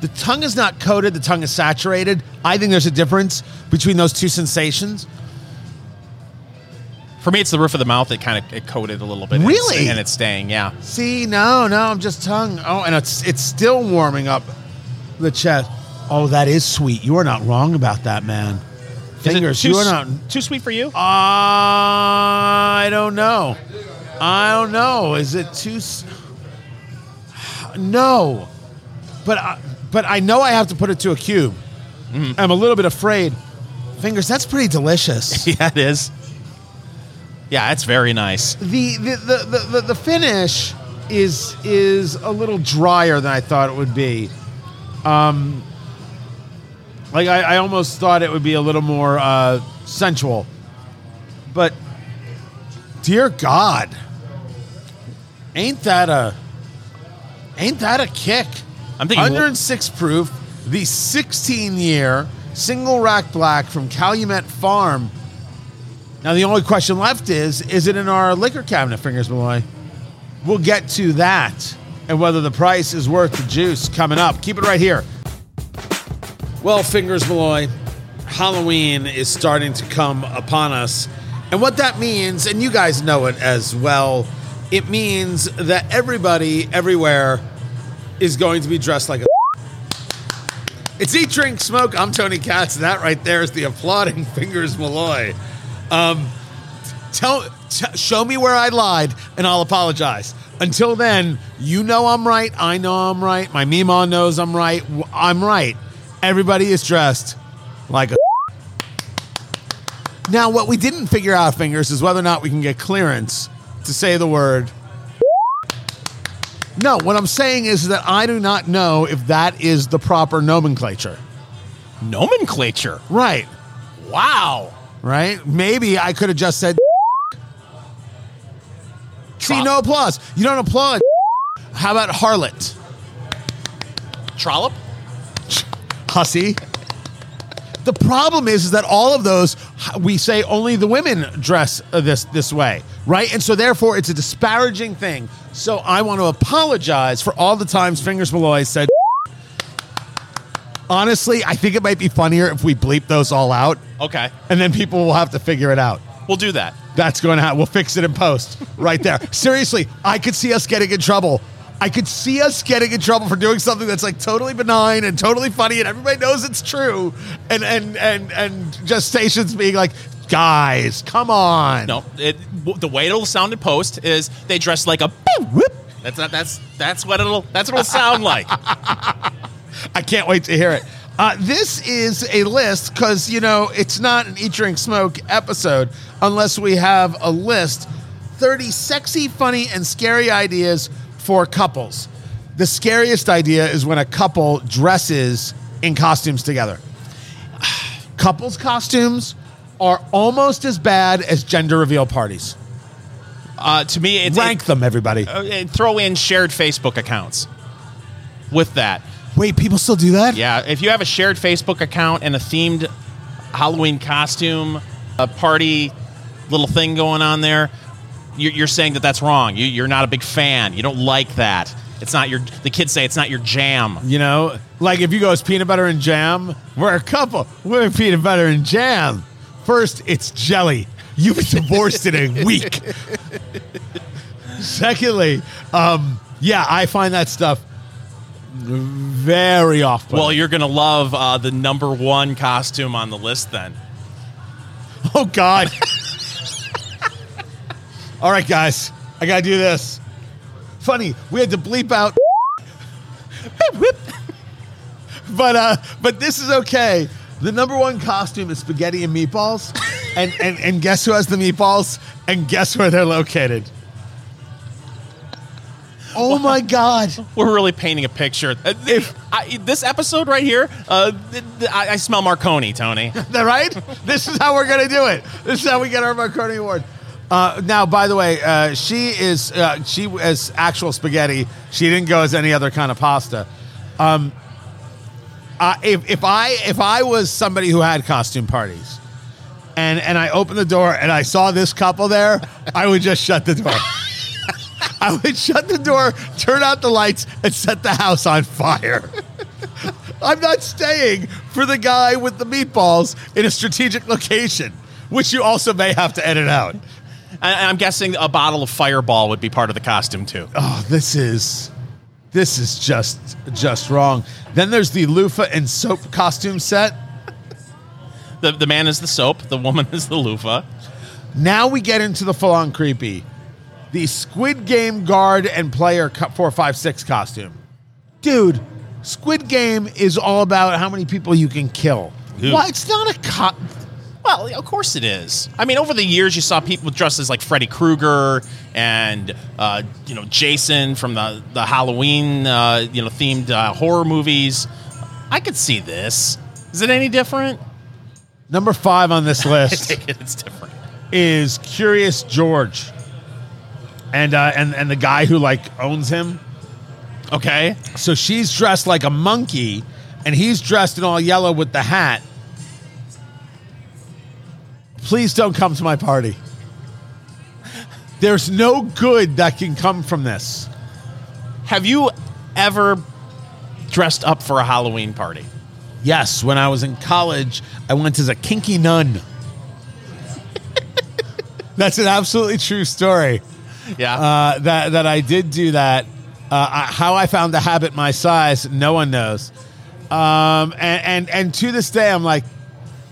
The tongue is not coated. The tongue is saturated. I think there's a difference between those two sensations. For me, it's the roof of the mouth that kind of it coated a little bit. and it's- Really? And it's staying, yeah. See, no, no, I'm just tongue. Oh, and it's it's still warming up the chest. Oh, that is sweet. You are not wrong about that, man. Fingers, too, you are not. too sweet for you? I don't know. I don't know. Is it too? No, but I, but I know I have to put it to a cube. Mm-hmm. I'm a little bit afraid. Fingers, that's pretty delicious. <laughs> yeah, it is. Yeah, it's very nice. the, the, the, the, the, the finish is is a little drier than I thought it would be. Um, like I, I almost thought it would be a little more uh, sensual, but dear God, ain't that a ain't that a kick? I'm thinking- 106 proof, the 16 year single rack black from Calumet Farm. Now the only question left is: Is it in our liquor cabinet, Fingers Malloy? We'll get to that and whether the price is worth the juice coming up. Keep it right here. Well, Fingers Malloy, Halloween is starting to come upon us. And what that means, and you guys know it as well, it means that everybody everywhere is going to be dressed like a. It's Eat, Drink, Smoke. I'm Tony Katz, and that right there is the applauding Fingers Malloy. Um, tell, t- show me where I lied, and I'll apologize. Until then, you know I'm right. I know I'm right. My Mima knows I'm right. I'm right. Everybody is dressed like a. Now, what we didn't figure out, fingers, is whether or not we can get clearance to say the word. No, what I'm saying is that I do not know if that is the proper nomenclature. Nomenclature. Right. Wow. Right? Maybe I could have just said. See, no applause. You don't applaud. How about harlot? Trollop. Hussy. The problem is, is that all of those we say only the women dress uh, this this way, right? And so therefore, it's a disparaging thing. So I want to apologize for all the times Fingers Malloy said. Honestly, I think it might be funnier if we bleep those all out, Okay. and then people will have to figure it out. We'll do that. That's going to happen. We'll fix it in post right there. <laughs> Seriously, I could see us getting in trouble. I could see us getting in trouble for doing something that's like totally benign and totally funny, and everybody knows it's true. And and and and just stations being like, guys, come on. No, it, w- the way it'll sound in post is they dress like a. <laughs> That's not, that's that's what it'll that's what it'll sound like. <laughs> I can't wait to hear it. Uh, this is a list because you know it's not an eat, drink, smoke episode unless we have a list. Thirty sexy, funny, and scary ideas for couples. The scariest idea is when a couple dresses in costumes together. <sighs> Couples costumes are almost as bad as gender reveal parties. Uh, to me, it's Rank them, everybody. uh, and throw in shared Facebook accounts with that. Wait, people still do that? Yeah, if you have a shared Facebook account and a themed Halloween costume, a party, little thing going on there, you're, you're saying that that's wrong. You, you're not a big fan. You don't like that. It's not your. The kids say it's not your jam. You know, like if you go as peanut butter and jam, we're a couple. We're peanut butter and jam. First, it's jelly. You've divorced in a <laughs> week. Secondly, um, yeah, I find that stuff very off. Well, you're gonna love uh, the number one costume on the list then. oh God. <laughs> All right, guys, I gotta do this. Funny, we had to bleep out. <laughs> but uh, but this is okay. The number one costume is spaghetti and meatballs, and and and guess who has the meatballs? And guess where they're located? <laughs> Oh my God! We're really painting a picture. Uh, If I, this episode right here, uh, th- th- I, I smell Marconi, Tony. <laughs> that right? This is how we're gonna do it. This is how we get our Marconi Award. Uh, now, by the way, uh, she is uh, she is actual spaghetti. She didn't go as any other kind of pasta. Um, if if I if I was somebody who had costume parties, and and I opened the door and I saw this couple there, I would just shut the door. <laughs> I would shut the door, turn out the lights, and set the house on fire. I'm not staying for the guy with the meatballs in a strategic location, which you also may have to edit out. And I'm guessing a bottle of Fireball would be part of the costume too. Oh, this is this is just just wrong. Then there's the loofah and soap costume set. The the man is the soap, the woman is the loofah. Now we get into the full-on creepy. The Squid Game guard and player co- 456 costume. Dude, Squid Game is all about how many people you can kill. Ooh. Why? It's not a cop. Well, of course it is. I mean, over the years, you saw people dressed as like Freddy Krueger and uh, you know Jason from the the Halloween uh, you know themed uh, horror movies. I could see this. Is it any different? Number five on this <laughs> I list take it it's different. is Curious George, and uh, and and the guy who like owns him. Okay. So she's dressed like a monkey, and he's dressed in all yellow with the hat. Please don't come to my party. There's no good that can come from this. Have you ever dressed up for a Halloween party? Yes, when I was in college, I went as a kinky nun. <laughs> That's an absolutely true story. Yeah. Uh, that that I did do that. Uh, I, how I found the habit my size, no one knows. Um, and, and and to this day, I'm like,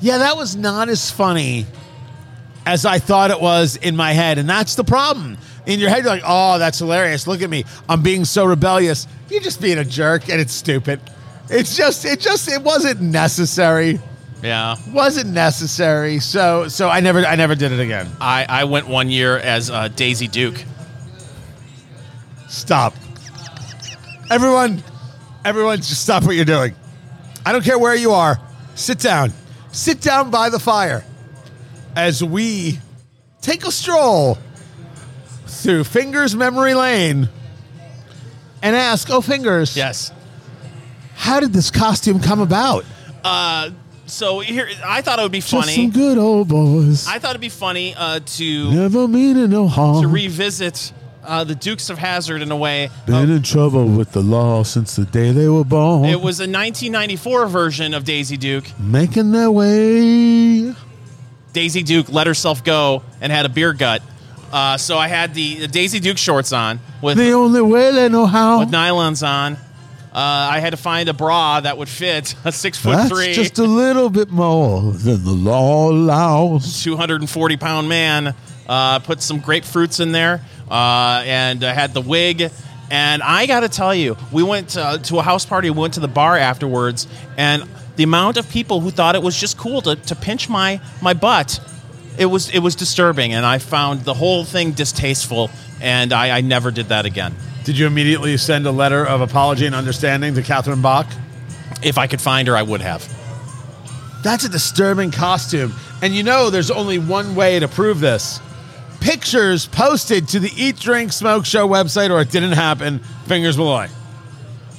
yeah, that was not as funny as I thought it was in my head, and that's the problem. In your head, you're like, oh, that's hilarious. Look at me, I'm being so rebellious. You're just being a jerk, and it's stupid. It's just, it just, it wasn't necessary. Yeah. Wasn't necessary. So, so I never, I never did it again. I, I went one year as uh, Daisy Duke. Stop. Everyone, everyone, just stop what you're doing. I don't care where you are. Sit down. Sit down by the fire as we take a stroll through Fingers Memory Lane and ask, oh, Fingers, Yes. how did this costume come about? Uh, so here, I thought it would be funny. Just some good old boys. I thought it'd be funny uh, to Never meaning no harm. to revisit uh, the Dukes of Hazzard in a way. Been in trouble with the law since the day they were born. It was a 1994 version of Daisy Duke. making their way. Daisy Duke let herself go and had a beer gut. Uh, so I had the, the Daisy Duke shorts on with The only way they know how. with nylons on. Uh, I had to find a bra that would fit a six foot That's three, just a little bit more than the law allows. 240 pound man. Uh, put some grapefruits in there, uh, and I had the wig. And I got to tell you, we went to, to a house party. We went to the bar afterwards, and the amount of people who thought it was just cool to, to pinch my my butt, it was it was disturbing. And I found the whole thing distasteful, and I, I never did that again. Did you immediately send a letter of apology and understanding to Catherine Bach? If I could find her, I would have. That's a disturbing costume. And you know there's only one way to prove this. Pictures posted to the Eat, Drink, Smoke Show website, or it didn't happen. Fingers Malloy.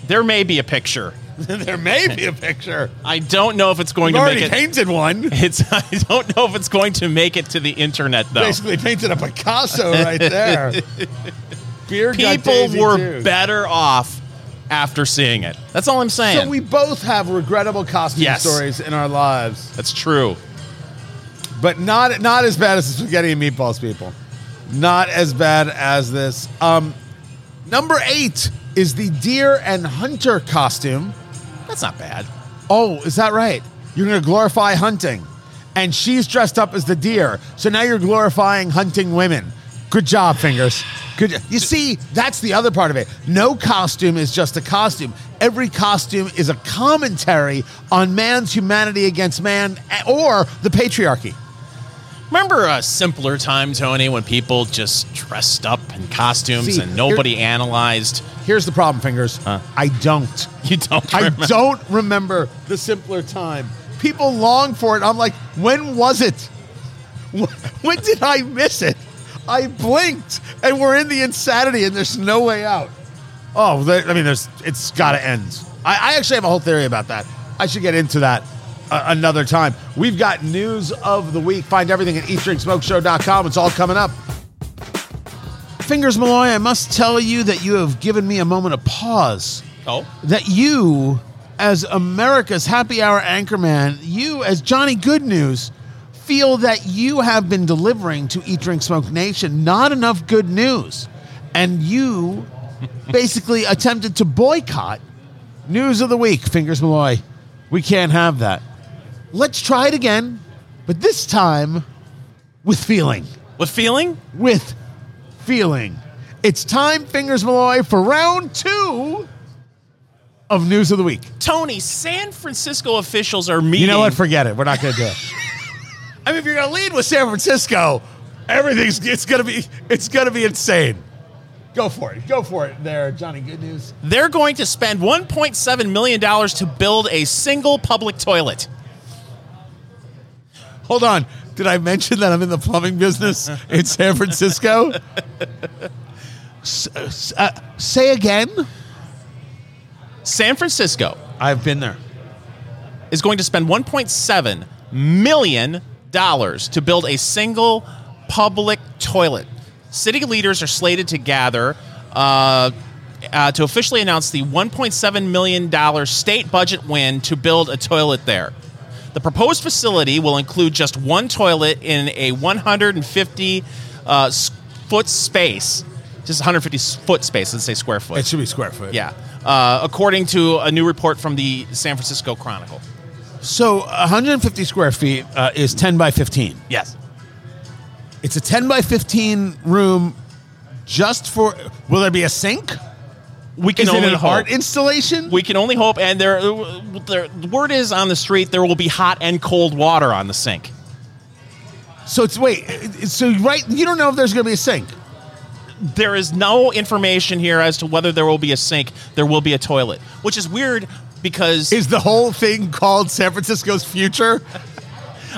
There may be a picture. <laughs> there may be a picture. I don't know if it's going You've to already make it. painted one. <laughs> It's I don't know if it's going to make it to the internet though. Basically painted a Picasso right there. <laughs> Beer People were Duke. better off after seeing it. That's all I'm saying. So we both have regrettable costume Yes. stories in our lives. That's true. but not not as bad as the spaghetti and meatballs people. Not as bad as this. Um, number eight is the deer and hunter costume. That's not bad. Oh, is that right? You're going to glorify hunting, and she's dressed up as the deer. So now you're glorifying hunting women. Good job, fingers. Good. You see, that's the other part of it. No costume is just a costume. Every costume is a commentary on man's humanity against man, or the patriarchy. Remember a simpler time, Tony, when people just dressed up in costumes See, and nobody analyzed. Here's the problem, fingers. I don't. <laughs> You don't. I remember. don't remember the simpler time. People long for it. I'm like, when was it? <laughs> When did I miss it? I blinked, and we're in the insanity, and there's no way out. Oh, there, I mean, there's. It's got to end. I, I actually have a whole theory about that. I should get into that uh, another time. We've got news of the week. Find everything at eatdrinksmokeshow.com. It's all coming up. Fingers Malloy, I must tell you that you have given me a moment of pause Oh, that you, as America's happy hour anchorman, you, as Johnny Good News, feel that you have been delivering to Eat, Drink, Smoke Nation not enough good news. And you <laughs> basically attempted to boycott News of the Week, Fingers Malloy. We can't have that. Let's try it again, but this time with feeling. with feeling? With feeling. It's time, Fingers Malloy, for round two of news of the week. Tony, San Francisco officials are meeting. You know what? Forget it. We're not going to do it. <laughs> I mean, if you're going to lead with San Francisco, everything's it's going to be it's going to be insane. Go for it. Go for it there, Johnny Good News. They're going to spend 1.7 million dollars to build a single public toilet. Hold on. Did I mention that I'm in the plumbing business in San Francisco? S- uh, say again. San Francisco I've been there. is going to spend 1.7 million dollars to build a single public toilet. City leaders are slated to gather uh, uh, to officially announce the 1.7 million dollar state budget win to build a toilet there. The proposed facility will include just one toilet in a 150 uh, foot space, just 150 foot space. Let's say square foot. It should be square foot. yeah, uh, according to a new report from the San Francisco Chronicle. So 150 square feet uh, is 10 by 15. Yes. It's a 10 by 15 room just for. Will there be a sink? We can Is it only an hope. art installation? we can only hope, and there, there, the word is on the street there will be hot and cold water on the sink. so it's wait. So right, you don't know if there's going to be a sink. There is no information here as to whether there will be a sink. There will be a toilet, which is weird because Is the whole thing called San Francisco's future?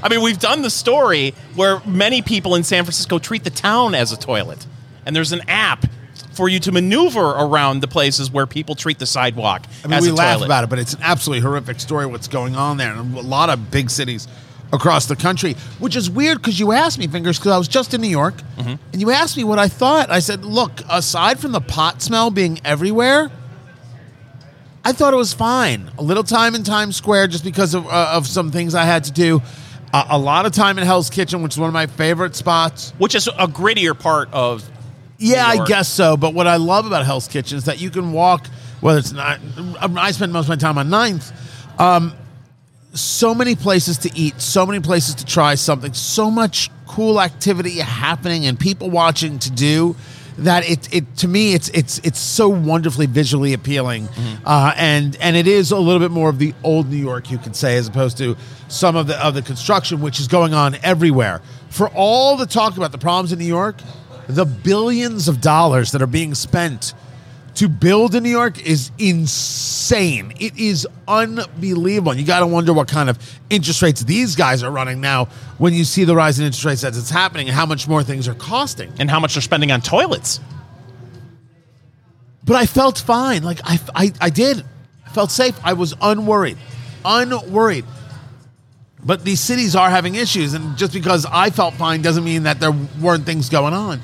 I mean we've done the story where many people in San Francisco treat the town as a toilet, and there's an app for you to maneuver around the places where people treat the sidewalk I mean, as we a laugh toilet. about it, but it's an absolutely horrific story what's going on there And a lot of big cities across the country, which is weird because you asked me, Fingers, because I was just in New York, Mm-hmm. and you asked me what I thought. I said, look, aside from the pot smell being everywhere, I thought it was fine. A little time in Times Square just because of, uh, of some things I had to do. Uh, a lot of time in Hell's Kitchen, which is one of my favorite spots. which is a grittier part of Yeah, I guess so. But what I love about Hell's Kitchen is that you can walk, whether it's not, I spend most of my time on Ninth. Um, so many places to eat, so many places to try something, so much cool activity happening and people watching to do that it, it to me it's it's it's so wonderfully visually appealing. Uh, and and it is a little bit more of the old New York you could say as opposed to some of the of the construction which is going on everywhere. For all the talk about the problems in New York the billions of dollars that are being spent to build in New York is insane. It is unbelievable. And you got to wonder what kind of interest rates these guys are running now when you see the rise in interest rates as it's happening and how much more things are costing. and how much they're spending on toilets. But I felt fine. Like I, I, I did. I felt safe. I was unworried. Unworried. But these cities are having issues. And just because I felt fine doesn't mean that there weren't things going on.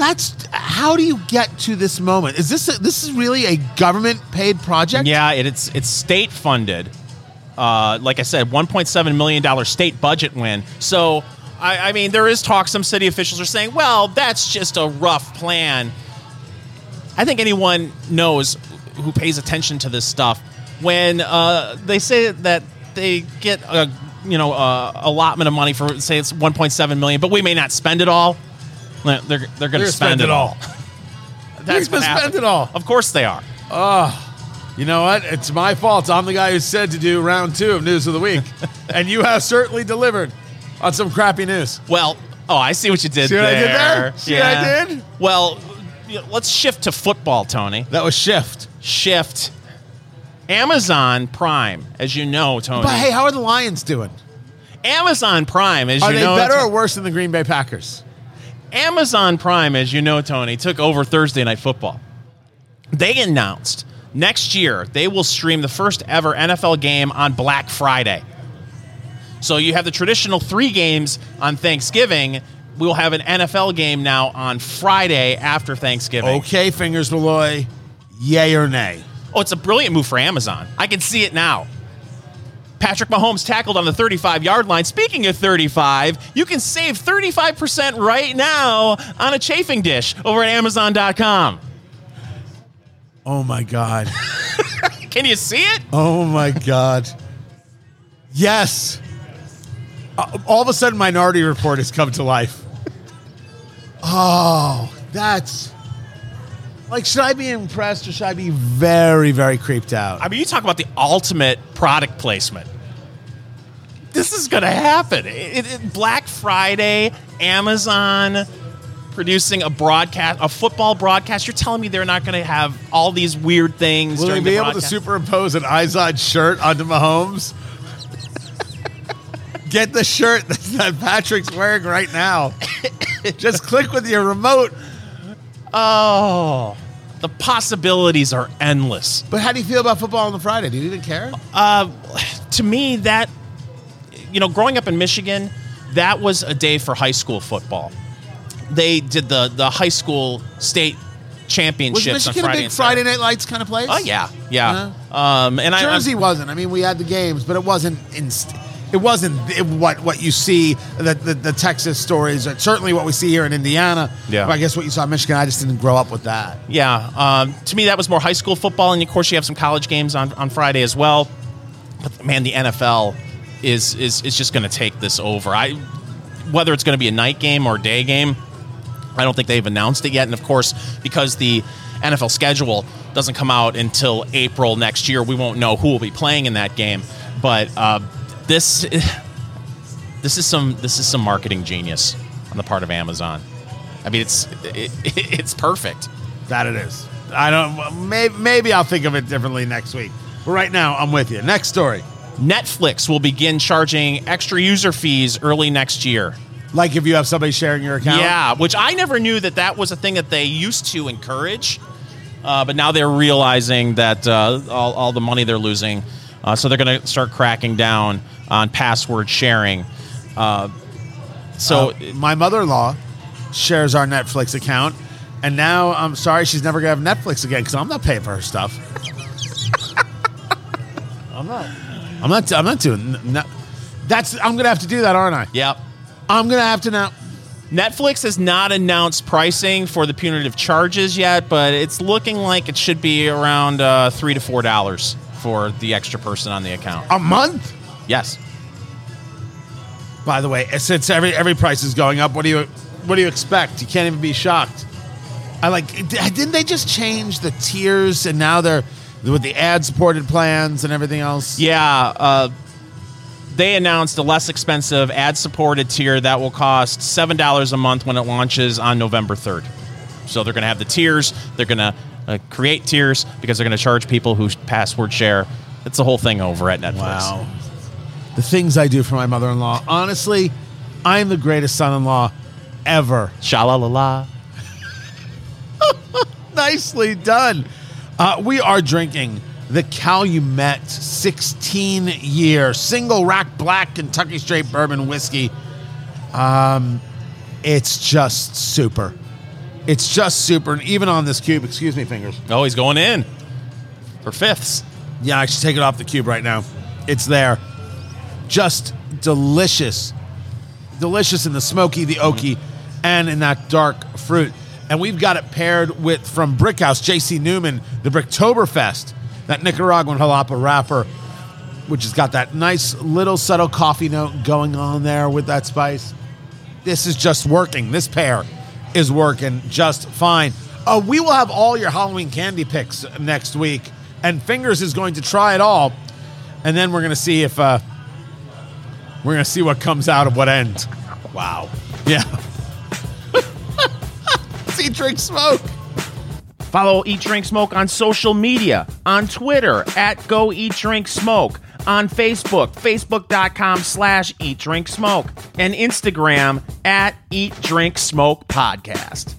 That's how do you get to this moment? Is this a, this is really a government paid project? Yeah, it, it's it's state funded. Uh, like I said, 1.7 million dollar state budget win. So, I, I mean, there is talk. Some city officials are saying, "Well, that's just a rough plan." I think anyone knows who pays attention to this stuff when uh, they say that they get a you know a allotment of money for say it's 1.7 million, but we may not spend it all. They're they're going to gonna spend, it all. <laughs> That's gonna what spend it all. Of course they are. Oh. You know what? It's my fault. I'm the guy who said to do round two of news of the week, <laughs> and you have certainly delivered on some crappy news. Well, oh, I see what you did See what I did there? See what I did? Well, let's shift to football, Tony. That was shift. Shift. Amazon Prime, as you know, Tony. But hey, how are the Lions doing? Amazon Prime, as Are you they know, better or worse than the Green Bay Packers? Amazon Prime, as you know, Tony, took over Thursday Night Football. They announced next year they will stream the first ever NFL game on Black Friday. So you have the traditional three games on Thanksgiving. We'll have an NFL game now on Friday after Thanksgiving. Okay, fingers Malloy, yay or nay? Oh, it's a brilliant move for Amazon. I can see it now. Patrick Mahomes tackled on the 35 yard line. Speaking of 35, you can save 35% right now on a chafing dish over at Amazon.com. Oh my God. <laughs> Can you see it? Oh my God. Yes. Uh, all of a sudden, Minority Report has come to life. <laughs> Oh, that's Like, should I be impressed or should I be very, very creeped out? I mean, you talk about the ultimate product placement. This is going to happen. It, it- Black Friday, Amazon producing a broadcast, a football broadcast. You're telling me they're not going to have all these weird things? Will they be the able to superimpose an Izod shirt onto Mahomes? Get the shirt that, that Patrick's wearing right now. Just click with your remote. Oh, the possibilities are endless. But how do you feel about football on the Friday? Do you even care? Uh, to me, that you know, growing up in Michigan, that was a day for high school football. They did the the high school state championships Was Michigan on a big. Friday Night Lights kind of place? Oh yeah, yeah. Um, and I, Jersey wasn't. I mean, we had the games, but it wasn't. Inst- it wasn't what what you see the, the the Texas stories. Or certainly what we see here in Indiana. Yeah. I guess what you saw in Michigan. I just didn't grow up with that. Yeah, um, to me that was more high school football, and of course you have some college games on, on Friday as well. But man, the NFL is is is just going to take this over. I whether it's going to be a night game or a day game, I don't think they've announced it yet. And of course, because the NFL schedule doesn't come out until April next year, we won't know who will be playing in that game. But uh, this this is some this is some marketing genius on the part of Amazon. I mean, it's it, <laughs> it's perfect. That it is. I don't. Maybe maybe I'll think of it differently next week. But right now, I'm with you. Next story. Netflix will begin charging extra user fees early next year. Like if you have somebody sharing your account. Yeah, which I never knew that that was a thing that they used to encourage, uh, but now they're realizing that uh, all, all the money they're losing, uh, so they're going to start cracking down on password sharing. Uh, so Uh, my mother-in-law shares our Netflix account, and now I'm sorry she's never gonna have Netflix again because I'm not paying for her stuff. <laughs> I'm not. I'm not. I'm not doing. No, that's. I'm gonna have to do that, aren't I? yep. I'm gonna have to now. Netflix has not announced pricing for the punitive charges yet, but it's looking like it should be around uh, three to four dollars for the extra person on the account. A month. Yes. By the way, since every every price is going up, what do you what do you expect? You can't even be shocked. I like. Didn't they just change the tiers and now they're with the ad supported plans and everything else? Yeah, uh, they announced a less expensive ad supported tier that will cost $7 a month when it launches on November 3rd. So they're going to have the tiers. They're going to uh, create tiers because they're going to charge people who password share. It's the whole thing over at Netflix. Wow. The things I do for my mother in law. Honestly, I'm the greatest son in law ever. Sha la la <laughs> la. Nicely done. Uh, we are drinking the Calumet 16 year single rack black Kentucky straight bourbon whiskey. Um, it's just super. It's just super. And even on this cube, excuse me, fingers. Oh, he's going in for fifths. Yeah, I should take it off the cube right now. It's there. Just delicious. Delicious in the smoky, the oaky, and in that dark fruit. And we've got it paired with from Brickhouse, JC Newman, the Bricktoberfest, that Nicaraguan jalapa wrapper, which has got that nice little subtle coffee note going on there with that spice. This is just working. This pair is working just fine. Uh, we will have all your Halloween candy picks next week, and Fingers is going to try it all, and then we're going to see if uh, we're going to see what comes out of what end. Wow. Yeah. <laughs> see, drink, smoke. Follow Eat Drink Smoke on social media on Twitter at Go Eat Drink Smoke, on Facebook, facebook.com slash Eat Drink Smoke, and Instagram at Eat Drink Smoke Podcast.